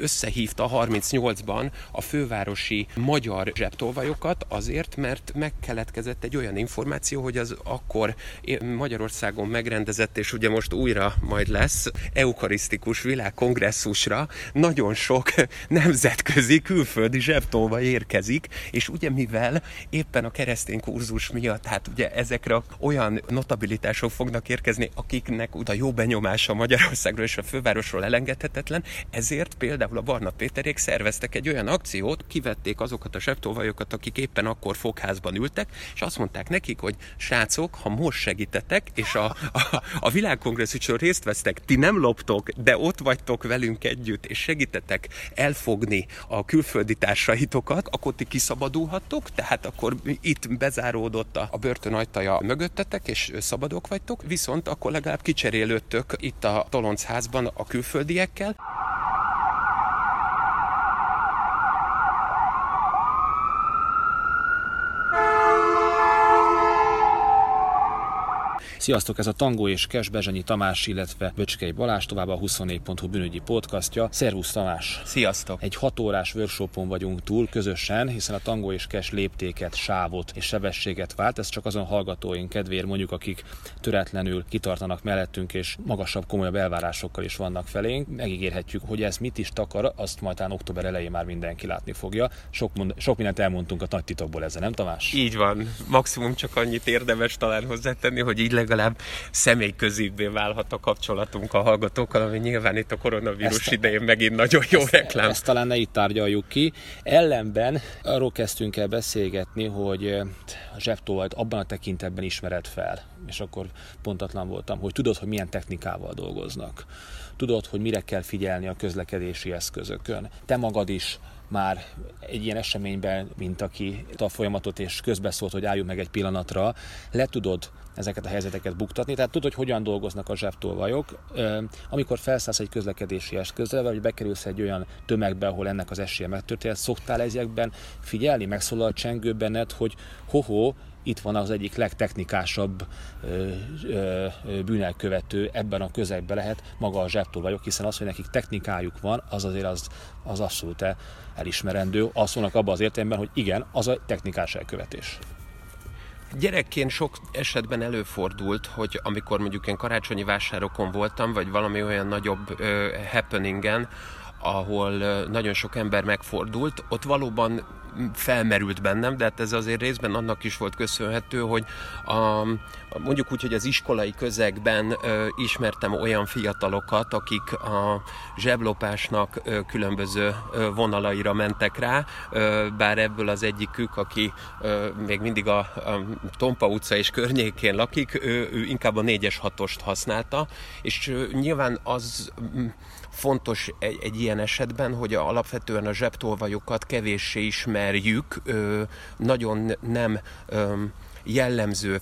összehívta 38-ban a fővárosi magyar zsebtolvajokat azért, mert megkeletkezett egy olyan információ, hogy az akkor Magyarországon megrendezett, és ugye most újra majd lesz, eukarisztikus világkongresszusra nagyon sok nemzetközi külföldi zsebtolva érkezik, és ugye mivel éppen a keresztény kurzus miatt, hát ugye ezekre olyan notabilitások fognak érkezni, akiknek a jó benyomása Magyarországról és a fővárosról elengedhetetlen, ezért például a Barna Péterék szerveztek egy olyan akciót, kivették azokat a zsebtolvajokat, akik éppen akkor fogházban ültek, és azt mondták nekik, hogy srácok, ha most segítetek, és a, a, a világkongresszuson részt vesztek, ti nem loptok, de ott vagytok velünk együtt, és segítetek elfogni a külföldi társaitokat, akkor ti kiszabadulhattok, tehát akkor itt bezáródott a, a börtön ajtaja mögöttetek, és szabadok vagytok, viszont akkor legalább kicserélődtök itt a Toloncházban a külföldiekkel. Sziasztok, ez a Tangó és Kes Bezsenyi Tamás, illetve Böcskei Balázs, továbbá a 24.hu bűnügyi podcastja. Szervusz Tamás! Sziasztok! Egy 6 órás workshopon vagyunk túl közösen, hiszen a Tangó és Kes léptéket, sávot és sebességet vált. Ez csak azon hallgatóink kedvéért mondjuk, akik töretlenül kitartanak mellettünk, és magasabb, komolyabb elvárásokkal is vannak felénk. Megígérhetjük, hogy ez mit is takar, azt majd talán október elején már mindenki látni fogja. Sok, mond, sok mindent elmondtunk a nagy titokból ezzel, nem Tamás? Így van. Maximum csak annyit érdemes talán hozzátenni, hogy így legalább személyközébbé válhat a kapcsolatunk a hallgatókkal, ami nyilván itt a koronavírus ezt, idején megint nagyon jó ezt, reklám. Ezt talán ne itt tárgyaljuk ki. Ellenben arról kezdtünk el beszélgetni, hogy a zsebtolvajt abban a tekintetben ismered fel, és akkor pontatlan voltam, hogy tudod, hogy milyen technikával dolgoznak. Tudod, hogy mire kell figyelni a közlekedési eszközökön. Te magad is már egy ilyen eseményben, mint aki a folyamatot és közbeszólt, hogy álljunk meg egy pillanatra, le tudod ezeket a helyzeteket buktatni. Tehát tudod, hogy hogyan dolgoznak a zsebtolvajok. Amikor felszállsz egy közlekedési eszközre, vagy bekerülsz egy olyan tömegbe, ahol ennek az esélye megtörtént, szoktál ezekben figyelni, megszólal a csengő benned, hogy hoho, itt van az egyik legtechnikásabb ö, ö, bűnelkövető ebben a közegben lehet maga a zsebtolvajok, hiszen az, hogy nekik technikájuk van, az azért az, az abszolút elismerendő. Azt mondnak abban az értelemben, hogy igen, az a technikás elkövetés. Gyerekként sok esetben előfordult, hogy amikor mondjuk én karácsonyi vásárokon voltam, vagy valami olyan nagyobb ö, happeningen, ahol nagyon sok ember megfordult, ott valóban felmerült bennem, de hát ez azért részben annak is volt köszönhető, hogy a, mondjuk úgy, hogy az iskolai közegben ö, ismertem olyan fiatalokat, akik a zseblopásnak ö, különböző ö, vonalaira mentek rá, ö, bár ebből az egyikük, aki ö, még mindig a, a Tompa utca és környékén lakik, ő, ő inkább a 4-es 6-ost használta, és ö, nyilván az fontos egy, egy ilyen esetben, hogy alapvetően a zsebtolvajokat kevéssé ismerjük, ö, nagyon nem ö, jellemző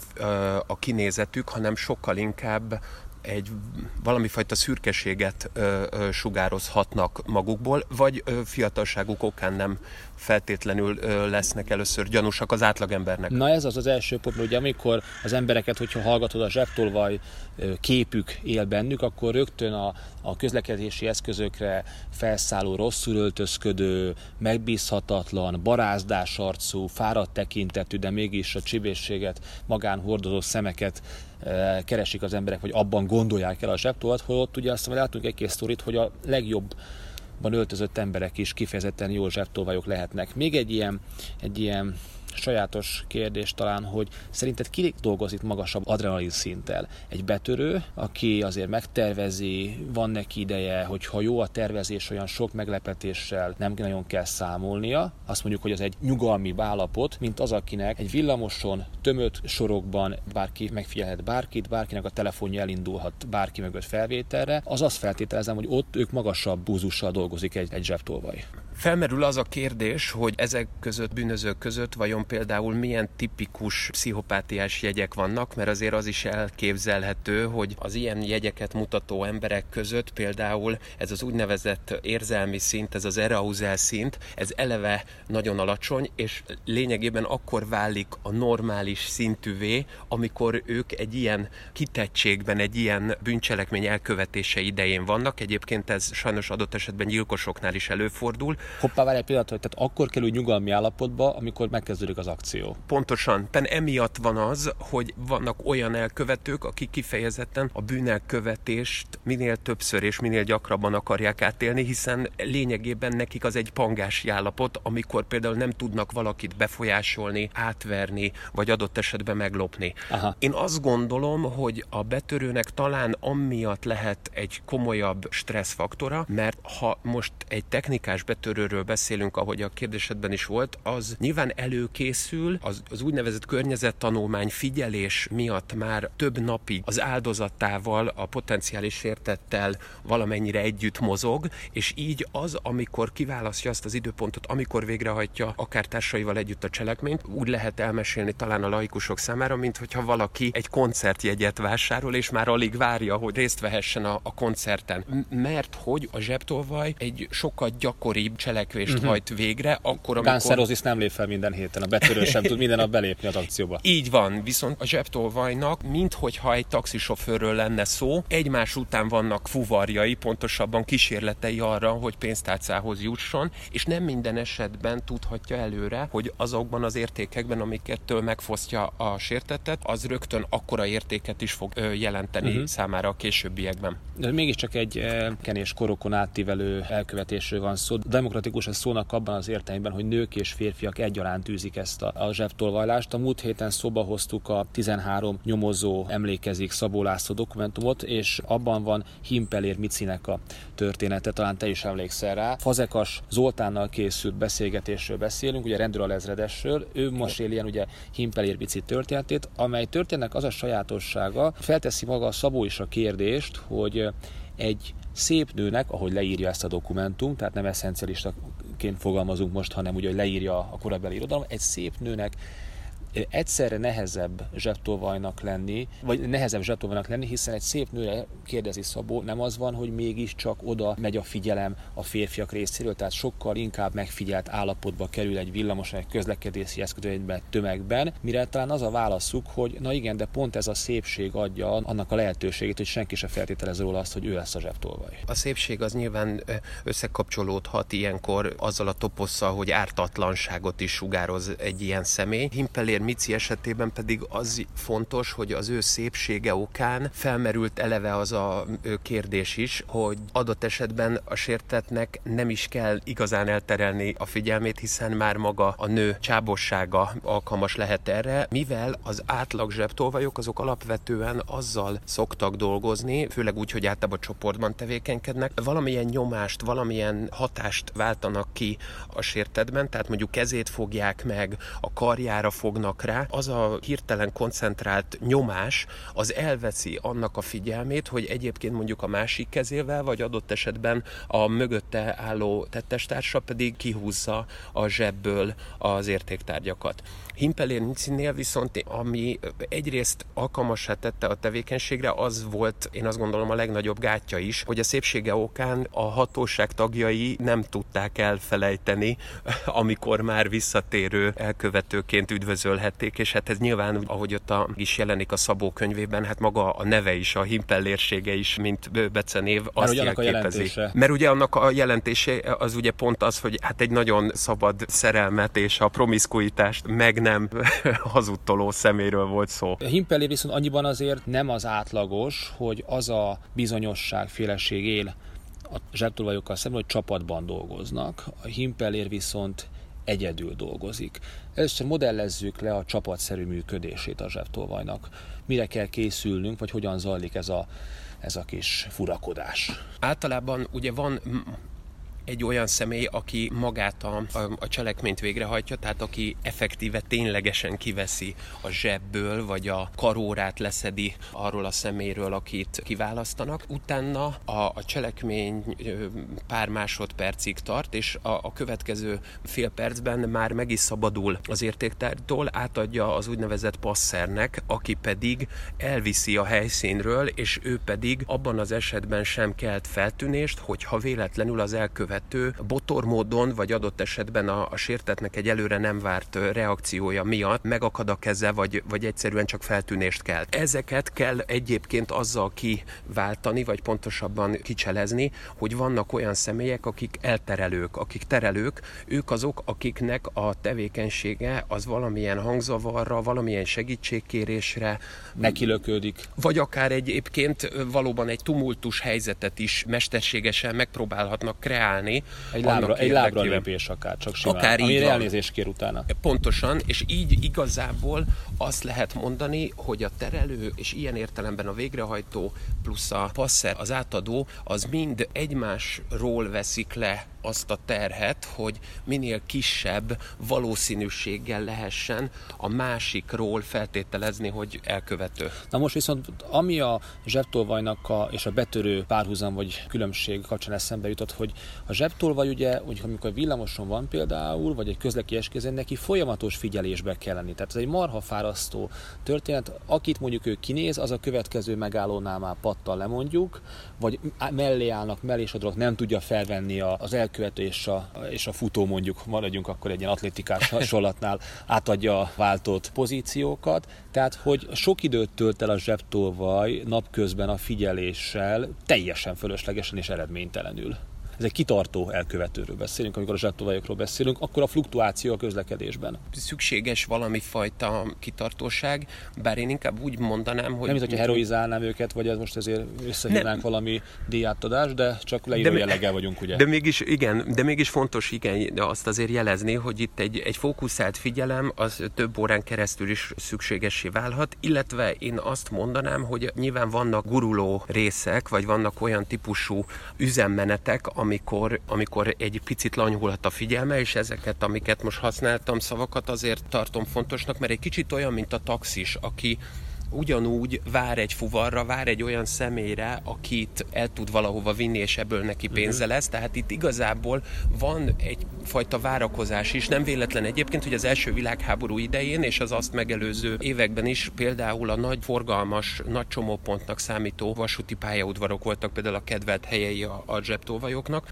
a kinézetük, hanem sokkal inkább egy valami fajta szürkeséget ö, ö, sugározhatnak magukból, vagy ö, fiatalságuk okán nem feltétlenül ö, lesznek először gyanúsak az átlagembernek. Na ez az az első pont, hogy amikor az embereket, hogyha hallgatod a zsebtolvaj képük él bennük, akkor rögtön a, a közlekedési eszközökre felszálló, rosszul öltözködő, megbízhatatlan, barázdás arcú, fáradt tekintetű, de mégis a csibészséget magán hordozó szemeket keresik az emberek, vagy abban gondolják el a zsebtolat, hogy ott ugye azt mondom, látunk egy-két sztorit, hogy a legjobb öltözött emberek is kifejezetten jó zsebtolvajok lehetnek. Még egy ilyen, egy ilyen sajátos kérdés talán, hogy szerinted ki dolgozik magasabb adrenalin szinttel? Egy betörő, aki azért megtervezi, van neki ideje, hogy ha jó a tervezés, olyan sok meglepetéssel nem nagyon kell számolnia, azt mondjuk, hogy az egy nyugalmi állapot, mint az, akinek egy villamoson, tömött sorokban bárki megfigyelhet bárkit, bárkinek a telefonja elindulhat bárki mögött felvételre, az azt feltételezem, hogy ott ők magasabb búzussal dolgozik egy, egy zsebtolvaj Felmerül az a kérdés, hogy ezek között, bűnözők között vajon például milyen tipikus pszichopátiás jegyek vannak, mert azért az is elképzelhető, hogy az ilyen jegyeket mutató emberek között például ez az úgynevezett érzelmi szint, ez az erauzel szint, ez eleve nagyon alacsony, és lényegében akkor válik a normális szintűvé, amikor ők egy ilyen kitettségben, egy ilyen bűncselekmény elkövetése idején vannak. Egyébként ez sajnos adott esetben gyilkosoknál is előfordul. Hoppá, várj egy pillanat, hogy tehát akkor kerül nyugalmi állapotba, amikor megkezdődik az akció. Pontosan. Pen emiatt van az, hogy vannak olyan elkövetők, akik kifejezetten a bűnelkövetést minél többször és minél gyakrabban akarják átélni, hiszen lényegében nekik az egy pangási állapot, amikor például nem tudnak valakit befolyásolni, átverni, vagy adott esetben meglopni. Aha. Én azt gondolom, hogy a betörőnek talán amiatt lehet egy komolyabb stresszfaktora, mert ha most egy technikás betörőről beszélünk, ahogy a kérdésedben is volt, az nyilván előkészül, az, az úgynevezett környezettanulmány figyelés miatt már több napig az áldozatával, a potenciális értettel valamennyire együtt mozog, és így az, amikor kiválasztja azt az időpontot, amikor végrehajtja akár társaival együtt a cselekményt, úgy lehet elmesélni talán a laikusok számára, mint hogyha valaki egy koncertjegyet vásárol, és már alig várja, hogy részt vehessen a, a koncerten. Mert hogy a zsebtolvaj egy sokkal gyakoribb cselekvést uh-huh. hajt végre, akkor, amikor... Guns nem lép fel minden héten, a betörő sem tud minden nap belépni az akcióba. Így van, viszont a zsebtolvajnak, minthogyha egy taxisofőrről lenne szó, egymás után vannak fuvarjai, pontosabban kísérletei arra, hogy pénztárcához jusson, és nem minden esetben tudhatja előre, hogy azokban az értékekben, amiket megfosztja a sértettet, az rögtön akkora értéket is fog jelenteni uh-huh. számára a későbbiekben. De mégiscsak egy kenés korokon átívelő elkövetésről van szó. Demokratikus a szónak abban az értelemben, hogy nők és férfiak egyaránt űzik ezt a, a zsebtolvajlást. A múlt héten szóba hoztuk a 13 nyomozó emlékezik Szabó László dokumentumot, és abban van Himpelér Micinek a története, talán te is emlékszel rá. Fazekas Zoltánnal készült beszélgetésről beszélünk, ugye rendőralezredesről. Ő most él ilyen ugye Himpelér Mici történetét, amely történetnek az a sajátossága, felteszi maga a Szabó is a kérdést, hogy egy szép nőnek, ahogy leírja ezt a dokumentum, tehát nem eszencialistaként fogalmazunk most, hanem ugye, hogy leírja a korabeli irodalom, egy szép nőnek egyszerre nehezebb zsebtolvajnak lenni, vagy nehezebb zsebtolvajnak lenni, hiszen egy szép nőre kérdezi Szabó, nem az van, hogy mégiscsak oda megy a figyelem a férfiak részéről, tehát sokkal inkább megfigyelt állapotba kerül egy villamos, egy közlekedési eszközönyben, tömegben, mire talán az a válaszuk, hogy na igen, de pont ez a szépség adja annak a lehetőségét, hogy senki se feltételez róla azt, hogy ő lesz a zsebtolvaj. A szépség az nyilván összekapcsolódhat ilyenkor azzal a toposszal, hogy ártatlanságot is sugároz egy ilyen személy. Himpelér Mici esetében pedig az fontos, hogy az ő szépsége okán felmerült eleve az a kérdés is, hogy adott esetben a sértetnek nem is kell igazán elterelni a figyelmét, hiszen már maga a nő csábossága alkalmas lehet erre, mivel az átlag zsebtolvajok azok alapvetően azzal szoktak dolgozni, főleg úgy, hogy általában csoportban tevékenykednek, valamilyen nyomást, valamilyen hatást váltanak ki a sértetben, tehát mondjuk kezét fogják meg, a karjára fognak figyelnek rá, az a hirtelen koncentrált nyomás az elveszi annak a figyelmét, hogy egyébként mondjuk a másik kezével, vagy adott esetben a mögötte álló tettestársa pedig kihúzza a zsebből az értéktárgyakat. Himpelér Nicinél viszont, ami egyrészt alkalmassá tette a tevékenységre, az volt, én azt gondolom, a legnagyobb gátja is, hogy a szépsége okán a hatóság tagjai nem tudták elfelejteni, amikor már visszatérő elkövetőként üdvözölhették, és hát ez nyilván, ahogy ott a, is jelenik a Szabó könyvében, hát maga a neve is, a himpellérsége is, mint becenév, azt jelképezi. Mert ugye annak a jelentése az ugye pont az, hogy hát egy nagyon szabad szerelmet és a promiszkuitást meg nem hazudtoló szeméről volt szó. Himpelé viszont annyiban azért nem az átlagos, hogy az a bizonyosság féleség él a zsebtolvajokkal szemben, hogy csapatban dolgoznak. A Himpelér viszont egyedül dolgozik. Először modellezzük le a csapatszerű működését a zsebtolvajnak. Mire kell készülnünk, vagy hogyan zajlik ez a, ez a kis furakodás? Általában ugye van egy olyan személy, aki magát a, a, a cselekményt végrehajtja, tehát aki effektíve ténylegesen kiveszi a zsebből, vagy a karórát leszedi arról a szeméről, akit kiválasztanak. Utána a, a cselekmény pár másodpercig tart, és a, a következő fél percben már meg is szabadul az értéktártól, átadja az úgynevezett passzernek, aki pedig elviszi a helyszínről, és ő pedig abban az esetben sem kelt feltűnést, hogyha véletlenül az elkövető botormódon, vagy adott esetben a, a sértetnek egy előre nem várt reakciója miatt megakad a keze, vagy, vagy egyszerűen csak feltűnést kell. Ezeket kell egyébként azzal kiváltani, vagy pontosabban kicselezni, hogy vannak olyan személyek, akik elterelők, akik terelők, ők azok, akiknek a tevékenysége az valamilyen hangzavarra, valamilyen segítségkérésre nekilöködik. Vagy akár egyébként valóban egy tumultus helyzetet is mesterségesen megpróbálhatnak kreálni. Egy lábra, egy lábra lépés akár, csak simán. Akár így elnézést kér utána. Pontosan, és így igazából azt lehet mondani, hogy a terelő és ilyen értelemben a végrehajtó plusz a passzer, az átadó, az mind egymásról veszik le azt a terhet, hogy minél kisebb valószínűséggel lehessen a másikról feltételezni, hogy elkövető. Na most viszont ami a zsebtolvajnak a, és a betörő párhuzam vagy különbség kapcsán eszembe jutott, hogy a zsebtolvaj ugye, hogy amikor villamoson van például, vagy egy közleki esküzen, neki folyamatos figyelésbe kell lenni. Tehát ez egy marha fárasztó történet. Akit mondjuk ő kinéz, az a következő megállónál már pattal lemondjuk, vagy mellé állnak, mellé sodrok, nem tudja felvenni az elkövető elkövető és a, és a futó mondjuk, maradjunk akkor egy ilyen atlétikás hasonlatnál, átadja a váltott pozíciókat. Tehát, hogy sok időt tölt el a zsebtolvaj napközben a figyeléssel, teljesen fölöslegesen és eredménytelenül ez egy kitartó elkövetőről beszélünk, amikor a zsebtovajokról beszélünk, akkor a fluktuáció a közlekedésben. Szükséges valami fajta kitartóság, bár én inkább úgy mondanám, hogy... Nem, mint hogyha heroizálnám őket, vagy ez most ezért összehívnánk valami díjátadást, de csak leíró de, jelleggel vagyunk, ugye? De mégis, igen, de mégis fontos, igen, de azt azért jelezni, hogy itt egy, egy fókuszált figyelem az több órán keresztül is szükségessé válhat, illetve én azt mondanám, hogy nyilván vannak guruló részek, vagy vannak olyan típusú üzemmenetek, amikor, amikor egy picit lanyhulhat a figyelme, és ezeket, amiket most használtam szavakat, azért tartom fontosnak, mert egy kicsit olyan, mint a taxis, aki ugyanúgy vár egy fuvarra, vár egy olyan személyre, akit el tud valahova vinni, és ebből neki mhm. pénze lesz. Tehát itt igazából van egyfajta várakozás is. Nem véletlen egyébként, hogy az első világháború idején és az azt megelőző években is például a nagy forgalmas, nagy csomópontnak számító vasúti pályaudvarok voltak például a kedvelt helyei a, a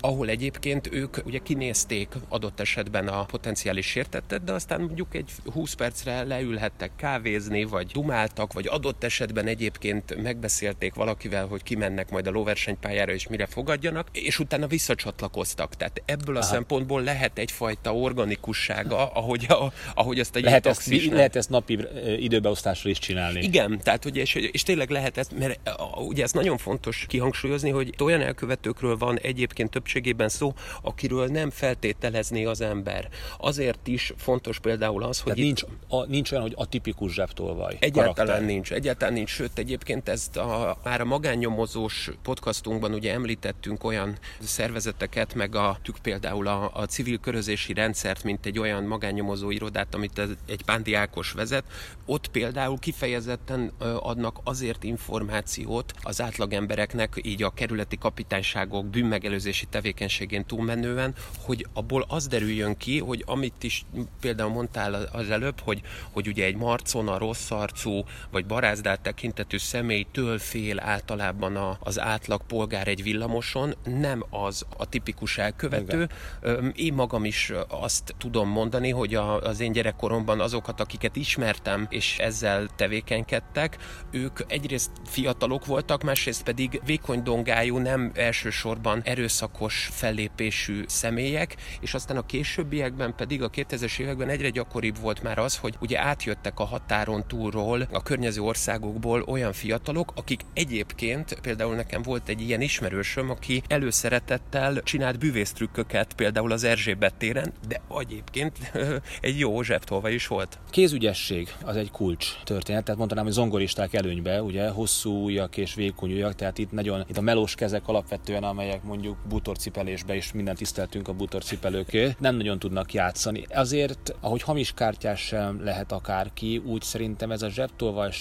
ahol egyébként ők ugye kinézték adott esetben a potenciális sértettet, de aztán mondjuk egy 20 percre leülhettek kávézni, vagy dumáltak, vagy vagy adott esetben egyébként megbeszélték valakivel, hogy kimennek majd a lóversenypályára és mire fogadjanak, és utána visszacsatlakoztak. Tehát ebből a Aha. szempontból lehet egyfajta organikussága, ahogy, a, ahogy azt egy lehet ezt, lehet ezt napi időbeosztásra is csinálni. Igen, tehát ugye, és, és tényleg lehet ezt, mert ugye ez nagyon fontos kihangsúlyozni, hogy olyan elkövetőkről van egyébként többségében szó, akiről nem feltételezni az ember. Azért is fontos például az, hogy... Tehát nincs, a, nincs olyan, hogy a tipikus zsebtolvaj. Egyáltalán karakter. nincs nincs, egyáltalán nincs, sőt egyébként ezt a, már a magánnyomozós podcastunkban ugye említettünk olyan szervezeteket, meg a tük például a, a civil körözési rendszert, mint egy olyan magánnyomozó irodát, amit egy Pándi Ákos vezet, ott például kifejezetten adnak azért információt az átlagembereknek, így a kerületi kapitányságok bűnmegelőzési tevékenységén túlmenően, hogy abból az derüljön ki, hogy amit is például mondtál az előbb, hogy, hogy ugye egy marcon, rossz arcú, vagy barázdát tekintetű személytől fél általában a, az átlag polgár egy villamoson, nem az a tipikus elkövető. Igen. Én magam is azt tudom mondani, hogy a, az én gyerekkoromban azokat, akiket ismertem, és ezzel tevékenykedtek, ők egyrészt fiatalok voltak, másrészt pedig vékony dongájú, nem elsősorban erőszakos fellépésű személyek, és aztán a későbbiekben pedig a 2000-es években egyre gyakoribb volt már az, hogy ugye átjöttek a határon túlról a környező különböző országokból olyan fiatalok, akik egyébként, például nekem volt egy ilyen ismerősöm, aki előszeretettel csinált bűvésztrükköket, például az Erzsébet téren, de egyébként egy jó zsebtolva is volt. Kézügyesség az egy kulcs történet, tehát mondanám, hogy zongoristák előnybe, ugye hosszú ujjak és vékony ujjak, tehát itt nagyon itt a melós kezek alapvetően, amelyek mondjuk butorcipelésbe is minden tiszteltünk a butorcipelőké, nem nagyon tudnak játszani. Azért, ahogy hamis kártyás sem lehet akárki, úgy szerintem ez a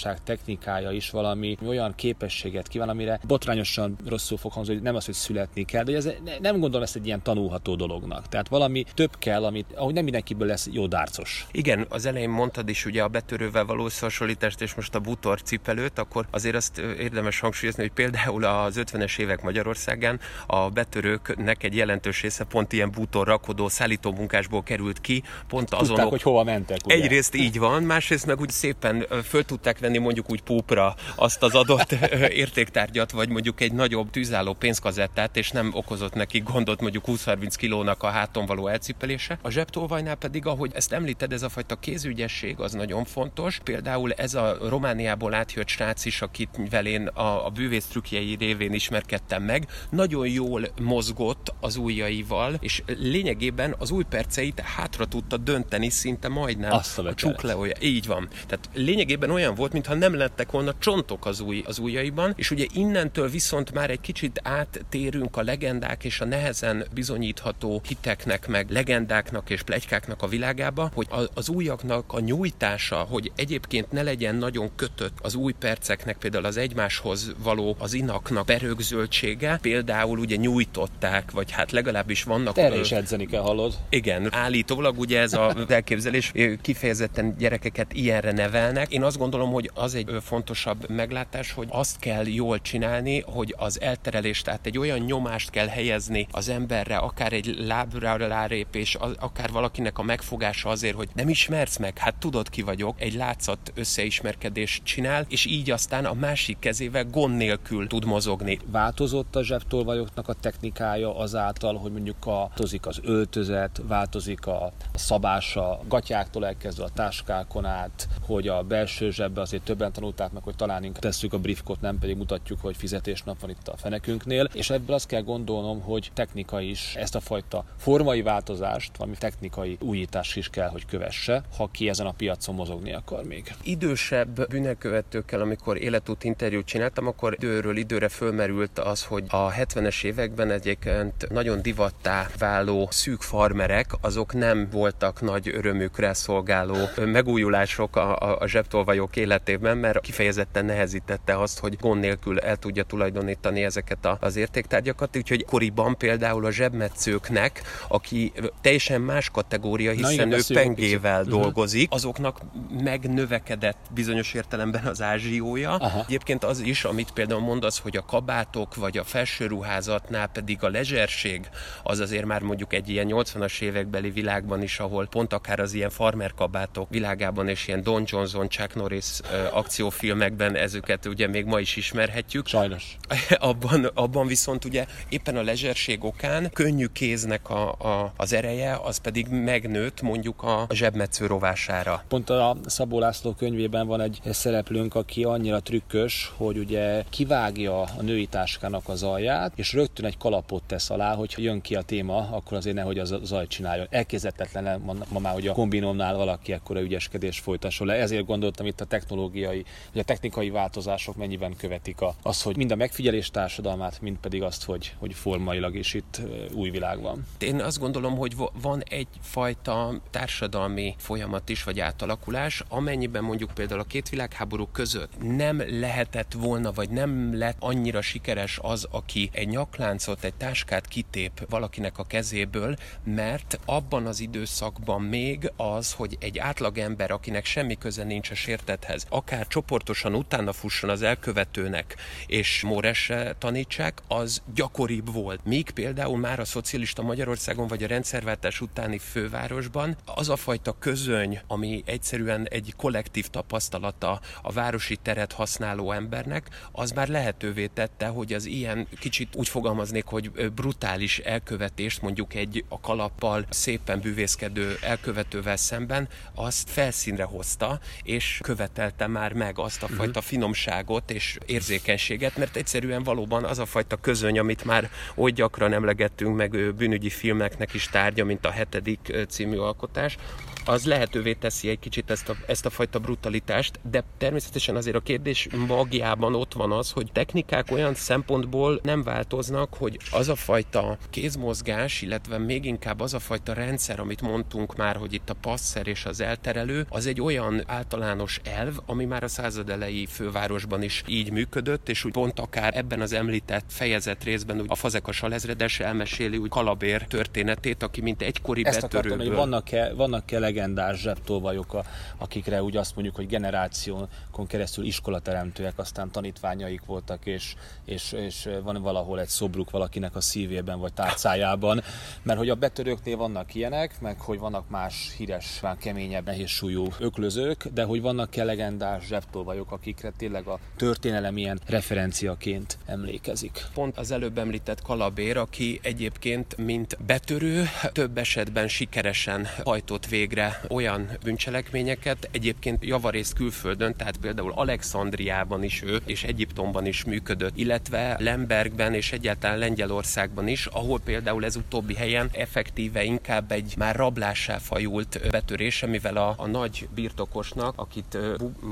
zsebtolvajság technikája is valami olyan képességet kíván, amire botrányosan rosszul fog hangzni, hogy nem az, hogy születni kell, de ez, nem gondolom ezt egy ilyen tanulható dolognak. Tehát valami több kell, amit, ahogy nem mindenkiből lesz jó dárcos. Igen, az elején mondtad is ugye a betörővel való összehasonlítást, és most a butor cipelőt, akkor azért azt érdemes hangsúlyozni, hogy például az 50-es évek Magyarországán a betörőknek egy jelentős része pont ilyen bútor rakodó szállító munkásból került ki, pont azon. Tudták, hogy hova mentek. Ugye? Egyrészt így van, másrészt meg úgy szépen föl tudták venni mondjuk úgy púpra azt az adott értéktárgyat, vagy mondjuk egy nagyobb tűzálló pénzkazettát, és nem okozott neki gondot mondjuk 20-30 kilónak a háton való elcipelése. A zsebtolvajnál pedig, ahogy ezt említed, ez a fajta kézügyesség az nagyon fontos. Például ez a Romániából átjött srác is, akit velén a, a bűvész trükkjei révén ismerkedtem meg, nagyon jól mozgott az ujjaival, és lényegében az új perceit hátra tudta dönteni szinte majdnem Azt a, a csukleója. Így van. Tehát lényegében olyan volt, mintha nem lettek volna csontok az, új, az ujjaiban, és ugye innentől viszont már egy kicsit áttérünk a legendák és a nehezen bizonyítható hiteknek, meg legendáknak és plegykáknak a világába, hogy az újaknak a nyújtása, hogy egyébként ne legyen nagyon kötött az új perceknek, például az egymáshoz való az inaknak berögzöltsége, például ugye nyújtották, vagy hát legalábbis vannak... Erre is edzeni kell, hallod? Igen, állítólag ugye ez a elképzelés kifejezetten gyerekeket ilyenre nevelnek. Én azt gondolom, hogy az egy fontosabb meglátás, hogy azt kell jól csinálni, hogy az elterelést, tehát egy olyan nyomást kell helyezni az emberre, akár egy lábra rálépés, akár valakinek a megfogása azért, hogy nem ismersz meg, hát tudod ki vagyok, egy látszat összeismerkedést csinál, és így aztán a másik kezével gond nélkül tud mozogni. Változott a zsebtolvajoknak a technikája azáltal, hogy mondjuk a, változik az öltözet, változik a szabása, gatyáktól elkezdve a táskákon át, hogy a belső zsebbe azért többen tanulták meg, hogy talán inkább tesszük a briefkot, nem pedig mutatjuk, hogy fizetésnap van itt a fenekünknél, és ebből azt kell gondolnom, hogy technika is ezt a fajta formai változást, valami technikai újítás is kell, hogy kövesse, ha ki ezen a piacon mozogni akar még. Idősebb bűnekövetőkkel, amikor életút interjút csináltam, akkor időről időre fölmerült az, hogy a 70-es években egyébként nagyon divattá váló szűk farmerek, azok nem voltak nagy örömükre szolgáló megújulások a, a, a zsebtolvajok életében, mert kifejezetten nehezítette azt, hogy gond nélkül el tudja tulajdonítani ezeket a, az értéktárgyakat. Úgyhogy koriban például a zsebmetszőknek, aki teljesen más kategória, hiszen Na, ő pengével uh-huh. dolgozik, azoknak megnövekedett bizonyos értelemben az ázsiója. Aha. Egyébként az is, amit például mondasz, hogy a kabátok vagy a felsőruházatnál pedig a lezserség, az azért már mondjuk egy ilyen 80-as évekbeli világban is, ahol pont akár az ilyen farmer kabátok világában és ilyen Don Johnson, Chuck Norris akciófilmekben ezeket ugye még ma is ismerhetjük. Sajnos. abban, abban viszont ugye éppen a lezserség okán könnyű kéznek a, a, az ereje, az pedig megnőtt mondjuk a zsebmetsző rovására. Pont a Szabó László könyvében van egy szereplőnk, aki annyira trükkös, hogy ugye kivágja a női táskának az alját, és rögtön egy kalapot tesz alá, hogy jön ki a téma, akkor azért nehogy az zaj csináljon. Elképzelhetetlen ma már, hogy a kombinomnál valaki ekkora ügyeskedés folytasson le. Ezért gondoltam itt a technológiai, vagy a technikai változások mennyiben követik a, az, hogy mind a megfigyelés társadalmát, mind pedig azt, hogy, hogy formailag is itt új világ van. Én azt gondolom, hogy van egyfajta társadalmi folyamat is, vagy átalakulás, amennyiben mondjuk például a két világháború között nem lehetett volna, vagy nem lett annyira sikeres az, aki egy nyakláncot, egy táskát kitép valakinek a kezéből, mert abban az időszakban még az, hogy egy átlagember, akinek semmi köze nincs a sértethez, akár csoportosan utána fusson az elkövetőnek, és Móresre tanítsák, az gyakoribb volt. Míg például már a szocialista Magyarországon, vagy a rendszerváltás utáni fővárosban az a fajta közöny, ami egyszerűen egy kollektív tapasztalata a városi teret használó embernek, az már lehetővé tette, hogy az ilyen kicsit úgy fogalmaznék, hogy brutális elkövetést mondjuk egy a kalappal szépen bűvészkedő elkövetővel szemben, azt felszínre hozta, és követelte érezte már meg azt a fajta uh-huh. finomságot és érzékenységet, mert egyszerűen valóban az a fajta közöny, amit már oly gyakran emlegettünk meg bűnügyi filmeknek is tárgya, mint a hetedik című alkotás, az lehetővé teszi egy kicsit ezt a, ezt a fajta brutalitást, de természetesen azért a kérdés magjában ott van az, hogy technikák olyan szempontból nem változnak, hogy az a fajta kézmozgás, illetve még inkább az a fajta rendszer, amit mondtunk már, hogy itt a passzer és az elterelő, az egy olyan általános elv, ami már a század elejé fővárosban is így működött, és úgy pont akár ebben az említett fejezet részben úgy a Fazekas alezredes elmeséli úgy Kalabér történetét, aki mint egykori Ezt betörőből... Akartam, hogy vannak-e, vannak-e legendás zsebtolvajok, akikre úgy azt mondjuk, hogy generációkon keresztül iskolateremtőek, aztán tanítványaik voltak, és, és, és van valahol egy szobruk valakinek a szívében vagy tárcájában, mert hogy a betörőknél vannak ilyenek, meg hogy vannak más híres, már keményebb, nehéz súlyú öklözők, de hogy vannak-e legendás zsebtolvajok, akikre tényleg a történelem ilyen referenciaként emlékezik. Pont az előbb említett Kalabér, aki egyébként mint betörő több esetben sikeresen hajtott végre olyan bűncselekményeket, egyébként javarészt külföldön, tehát például Alexandriában is ő, és Egyiptomban is működött, illetve Lembergben és egyáltalán Lengyelországban is, ahol például ez utóbbi helyen effektíve inkább egy már rablássá fajult betörése, mivel a, a nagy birtokosnak, akit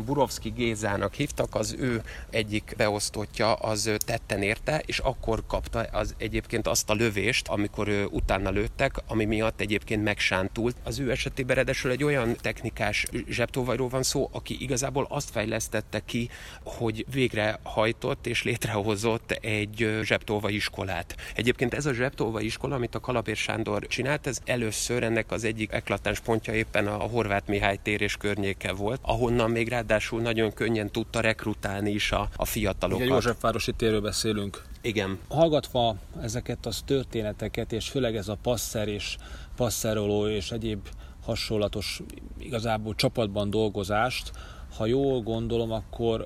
Burovski Gézának hívtak, az ő egyik beosztottja az tetten érte, és akkor kapta az egyébként azt a lövést, amikor utána lőttek, ami miatt egyébként megsántult. Az ő esetében Ráadásul egy olyan technikás zsebtolvajról van szó, aki igazából azt fejlesztette ki, hogy végrehajtott és létrehozott egy zsebtolvaj iskolát. Egyébként ez a zsebtolvaj iskola, amit a Kalapér Sándor csinált, ez először ennek az egyik eklatáns pontja éppen a Horváth Mihály tér és környéke volt, ahonnan még ráadásul nagyon könnyen tudta rekrutálni is a, a fiatalokat. Ugye Józsefvárosi térről beszélünk. Igen. Hallgatva ezeket az történeteket, és főleg ez a passzer és passzeroló és egyéb hasonlatos igazából csapatban dolgozást. Ha jól gondolom, akkor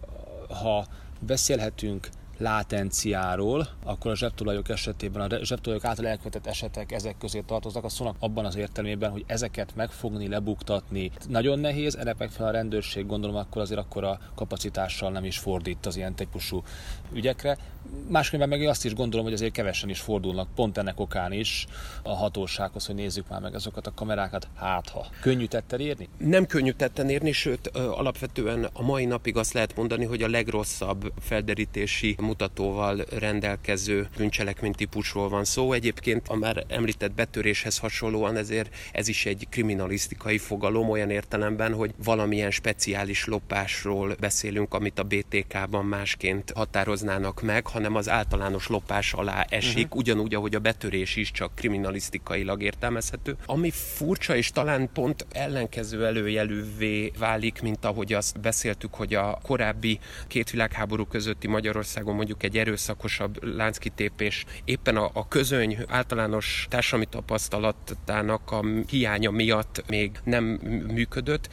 ha beszélhetünk látenciáról, akkor a zsebtulajok esetében a zsebtulajok által elkövetett esetek ezek közé tartoznak, a szónak abban az értelmében, hogy ezeket megfogni, lebuktatni nagyon nehéz, ennek megfelelően a rendőrség gondolom akkor azért akkor a kapacitással nem is fordít az ilyen típusú ügyekre. Másképpen meg azt is gondolom, hogy azért kevesen is fordulnak pont ennek okán is a hatósághoz, hogy nézzük már meg azokat a kamerákat, hát ha. Könnyű tetten érni? Nem könnyű tetten érni, sőt alapvetően a mai napig azt lehet mondani, hogy a legrosszabb felderítési mutatóval rendelkező bűncselekménytípusról van szó. Egyébként a már említett betöréshez hasonlóan ezért ez is egy kriminalisztikai fogalom olyan értelemben, hogy valamilyen speciális lopásról beszélünk, amit a BTK-ban másként határoznának meg, hanem az általános lopás alá esik, uh-huh. ugyanúgy, ahogy a betörés is csak kriminalisztikailag értelmezhető. Ami furcsa és talán pont ellenkező előjelűvé válik, mint ahogy azt beszéltük, hogy a korábbi két világháború közötti Magyarországon mondjuk egy erőszakosabb lánckitépés éppen a, a közöny általános társadalmi tapasztalatának a hiánya miatt még nem működött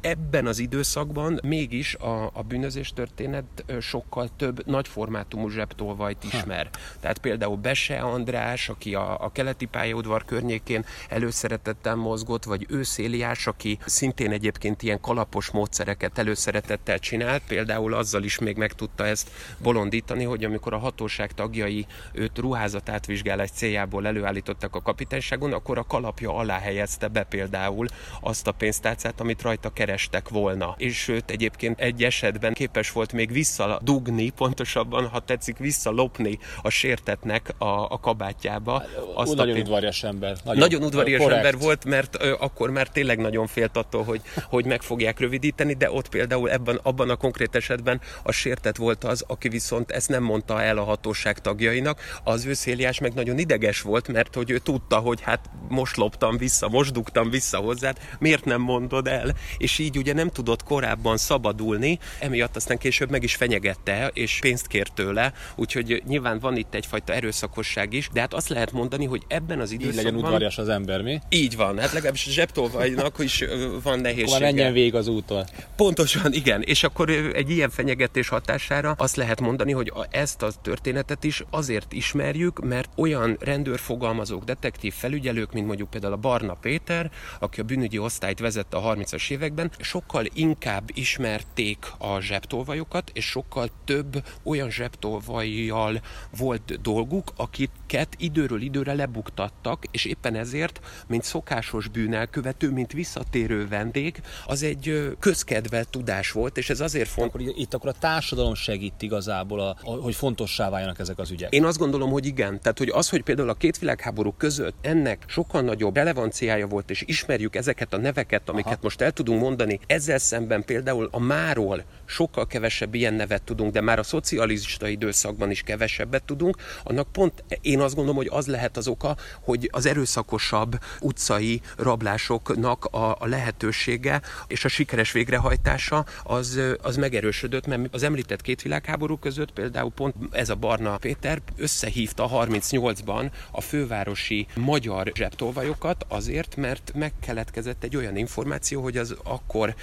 ebben az időszakban mégis a, a bűnözés történet sokkal több nagyformátumú zsebtolvajt ismer. Ha. Tehát például Bese András, aki a, a keleti pályaudvar környékén előszeretettel mozgott, vagy Őszéliás, aki szintén egyébként ilyen kalapos módszereket előszeretettel csinált, például azzal is még meg tudta ezt bolondítani, hogy amikor a hatóság tagjai őt ruházat átvizsgálás céljából előállítottak a kapitányságon, akkor a kalapja alá helyezte be például azt a pénztárcát, amit rajta keresett kerestek volna. És sőt, egyébként egy esetben képes volt még visszadugni, pontosabban, ha tetszik, visszalopni a sértetnek a, a kabátjába. Azt nagyon a udvarias ember. Nagyon, nagyon udvarias korrekt. ember volt, mert ö, akkor már tényleg nagyon félt attól, hogy, hogy meg fogják rövidíteni, de ott például ebben, abban a konkrét esetben a sértet volt az, aki viszont ezt nem mondta el a hatóság tagjainak. Az őszéliás meg nagyon ideges volt, mert hogy ő tudta, hogy hát most loptam vissza, most dugtam vissza hozzád, miért nem mondod el? És így ugye nem tudott korábban szabadulni, emiatt aztán később meg is fenyegette, és pénzt kért tőle, úgyhogy nyilván van itt egyfajta erőszakosság is, de hát azt lehet mondani, hogy ebben az időszakban... Így legyen udvarias az ember, mi? Így van, hát legalábbis a zsebtolvajnak is van nehézsége. Akkor menjen végig az úton. Pontosan, igen, és akkor egy ilyen fenyegetés hatására azt lehet mondani, hogy ezt a történetet is azért ismerjük, mert olyan rendőrfogalmazók, detektív felügyelők, mint mondjuk például a Barna Péter, aki a bűnügyi osztályt vezette a 30-as években, sokkal inkább ismerték a zsebtolvajokat, és sokkal több olyan zsebtolvajjal volt dolguk, akiket időről időre lebuktattak, és éppen ezért, mint szokásos bűnelkövető, mint visszatérő vendég, az egy közkedvelt tudás volt, és ez azért fontos. Akkor itt akkor a társadalom segít igazából, a, hogy fontossá váljanak ezek az ügyek. Én azt gondolom, hogy igen. Tehát, hogy az, hogy például a két világháború között ennek sokkal nagyobb relevanciája volt, és ismerjük ezeket a neveket, amiket Aha. most el tudunk mondani, ezzel szemben például a máról sokkal kevesebb ilyen nevet tudunk, de már a szocialista időszakban is kevesebbet tudunk, annak pont én azt gondolom, hogy az lehet az oka, hogy az erőszakosabb utcai rablásoknak a, a lehetősége és a sikeres végrehajtása az, az megerősödött, mert az említett két világháború között például pont ez a Barna Péter összehívta 38-ban a fővárosi magyar zsebtolvajokat azért, mert megkeletkezett egy olyan információ, hogy az akkor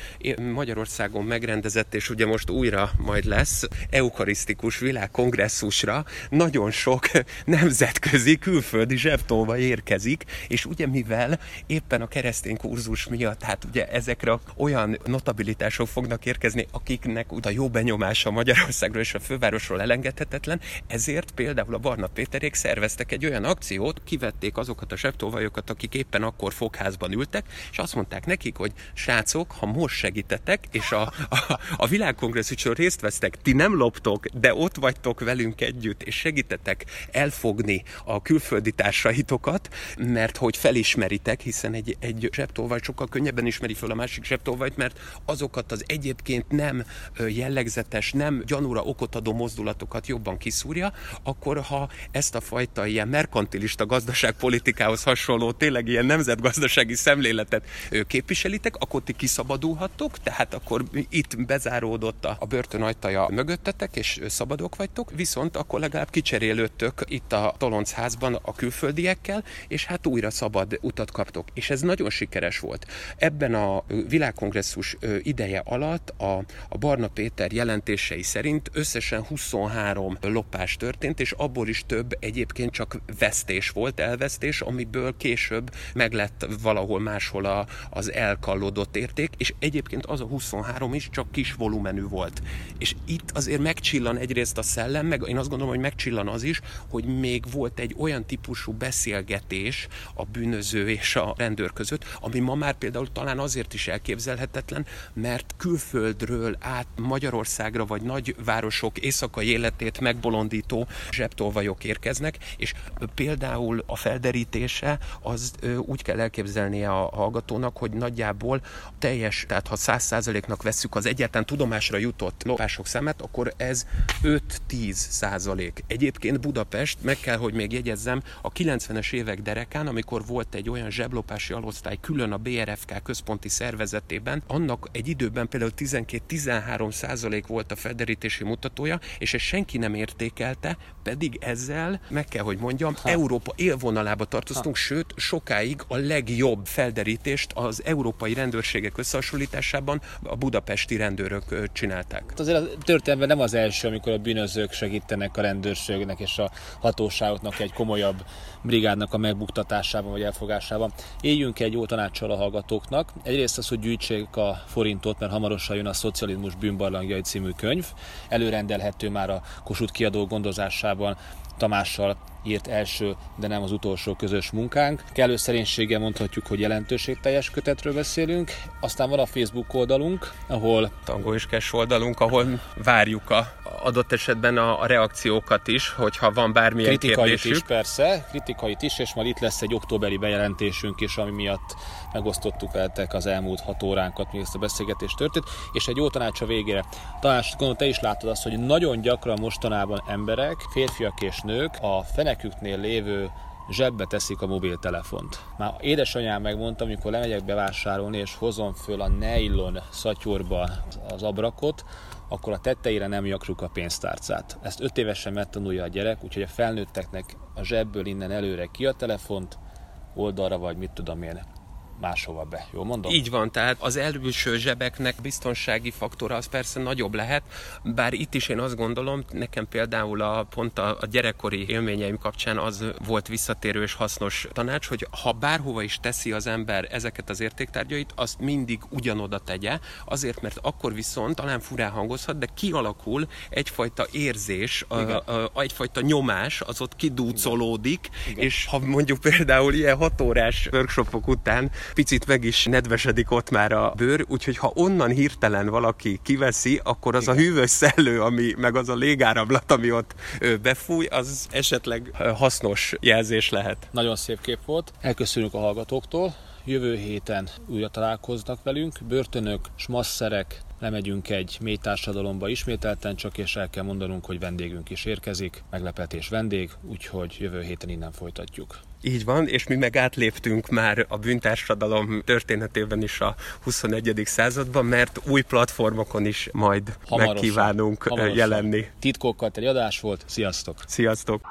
Magyarországon megrendezett, és ugye most újra majd lesz, eukarisztikus világkongresszusra. Nagyon sok nemzetközi külföldi zsebtolva érkezik, és ugye mivel éppen a keresztény kurzus miatt, hát ugye ezekre olyan notabilitások fognak érkezni, akiknek a jó benyomása Magyarországról és a fővárosról elengedhetetlen, ezért például a Barna Péterék szerveztek egy olyan akciót, kivették azokat a zsebtolvajokat, akik éppen akkor fogházban ültek, és azt mondták nekik, hogy srácok, ha most segítetek, és a, a, a világkongresszuson részt vesztek, ti nem loptok, de ott vagytok velünk együtt, és segítetek elfogni a külföldi társaitokat, mert hogy felismeritek, hiszen egy, egy zsebtolvaj sokkal könnyebben ismeri fel a másik zsebtolvajt, mert azokat az egyébként nem jellegzetes, nem gyanúra okot adó mozdulatokat jobban kiszúrja, akkor ha ezt a fajta ilyen merkantilista gazdaságpolitikához hasonló, tényleg ilyen nemzetgazdasági szemléletet képviselitek, akkor ti kiszabadulhattok, tehát akkor itt bezáródott a börtön ajtaja mögöttetek, és szabadok vagytok, viszont akkor legalább kicserélődtök itt a Toloncházban a külföldiekkel, és hát újra szabad utat kaptok. És ez nagyon sikeres volt. Ebben a világkongresszus ideje alatt a, a Barna Péter jelentései szerint összesen 23 lopás történt, és abból is több egyébként csak vesztés volt, elvesztés, amiből később meg lett valahol máshol a, az elkallódott érték, és egyébként az a 23 is csak kis volumenű volt. És itt azért megcsillan egyrészt a szellem, meg én azt gondolom, hogy megcsillan az is, hogy még volt egy olyan típusú beszélgetés a bűnöző és a rendőr között, ami ma már például talán azért is elképzelhetetlen, mert külföldről át Magyarországra vagy nagyvárosok éjszakai életét megbolondító zsebtolvajok érkeznek, és például a felderítése az úgy kell elképzelnie a hallgatónak, hogy nagyjából teljes, tehát ha 100%-nak vesszük az egyetlen tudomásra jutott lopások számát, akkor ez 5-10 százalék. Egyébként Budapest, meg kell, hogy még jegyezzem, a 90-es évek derekán, amikor volt egy olyan zseblopási alosztály külön a BRFK központi szervezetében, annak egy időben például 12-13 százalék volt a felderítési mutatója, és ezt senki nem értékelte, pedig ezzel, meg kell, hogy mondjam, ha. Európa élvonalába tartoztunk, ha. sőt, sokáig a legjobb felderítést az európai rendőrségek összehasonlításában a budapesti rendőrök csinálták. Hát azért a történetben nem az első, amikor a bűnözők segítenek a rendőrségnek és a hatóságoknak egy komolyabb brigádnak a megbuktatásában vagy elfogásában. Éljünk egy jó tanácssal a hallgatóknak. Egyrészt az, hogy gyűjtsék a forintot, mert hamarosan jön a Szocializmus bűnbarlangjai című könyv. Előrendelhető már a Kossuth kiadó gondozásában Tamással írt első, de nem az utolsó közös munkánk. Kellő szerénységgel mondhatjuk, hogy jelentőségteljes kötetről beszélünk. Aztán van a Facebook oldalunk, ahol... Tango és Cash oldalunk, ahol várjuk a adott esetben a, a reakciókat is, hogyha van bármilyen kritikait kérdésük. is persze, kritikait is, és majd itt lesz egy októberi bejelentésünk is, ami miatt megosztottuk veletek az elmúlt hat óránkat, mi ezt a beszélgetés történt, és egy jó tanács a végére. Talán gondolom te is látod azt, hogy nagyon gyakran mostanában emberek, férfiak és nők a feneküknél lévő zsebbe teszik a mobiltelefont. Már édesanyám megmondta, amikor lemegyek bevásárolni, és hozom föl a nylon szatyorba az abrakot, akkor a tetteire nem jakruk a pénztárcát. Ezt öt évesen megtanulja a gyerek, úgyhogy a felnőtteknek a zsebből innen előre ki a telefont, oldalra vagy mit tudom én, máshova be. Jól mondom? Így van, tehát az előső zsebeknek biztonsági faktora az persze nagyobb lehet, bár itt is én azt gondolom, nekem például a, pont a, a gyerekkori élményeim kapcsán az volt visszatérő és hasznos tanács, hogy ha bárhova is teszi az ember ezeket az értéktárgyait, azt mindig ugyanoda tegye, azért, mert akkor viszont talán furán hangozhat, de kialakul egyfajta érzés, a, a, a, egyfajta nyomás, az ott kidúcolódik, Igen. és ha mondjuk például ilyen hat órás workshopok után picit meg is nedvesedik ott már a bőr, úgyhogy ha onnan hirtelen valaki kiveszi, akkor az Igen. a hűvös szellő, ami, meg az a légáramlat, ami ott befúj, az esetleg hasznos jelzés lehet. Nagyon szép kép volt. Elköszönünk a hallgatóktól. Jövő héten újra találkoznak velünk. Börtönök, smasszerek, lemegyünk egy mély társadalomba ismételten, csak és el kell mondanunk, hogy vendégünk is érkezik, meglepetés vendég, úgyhogy jövő héten innen folytatjuk. Így van, és mi meg átléptünk már a bűntársadalom történetében is a 21. században, mert új platformokon is majd hamarosan, megkívánunk hamarosan. jelenni. Titkokkal egy adás volt, sziasztok! Sziasztok!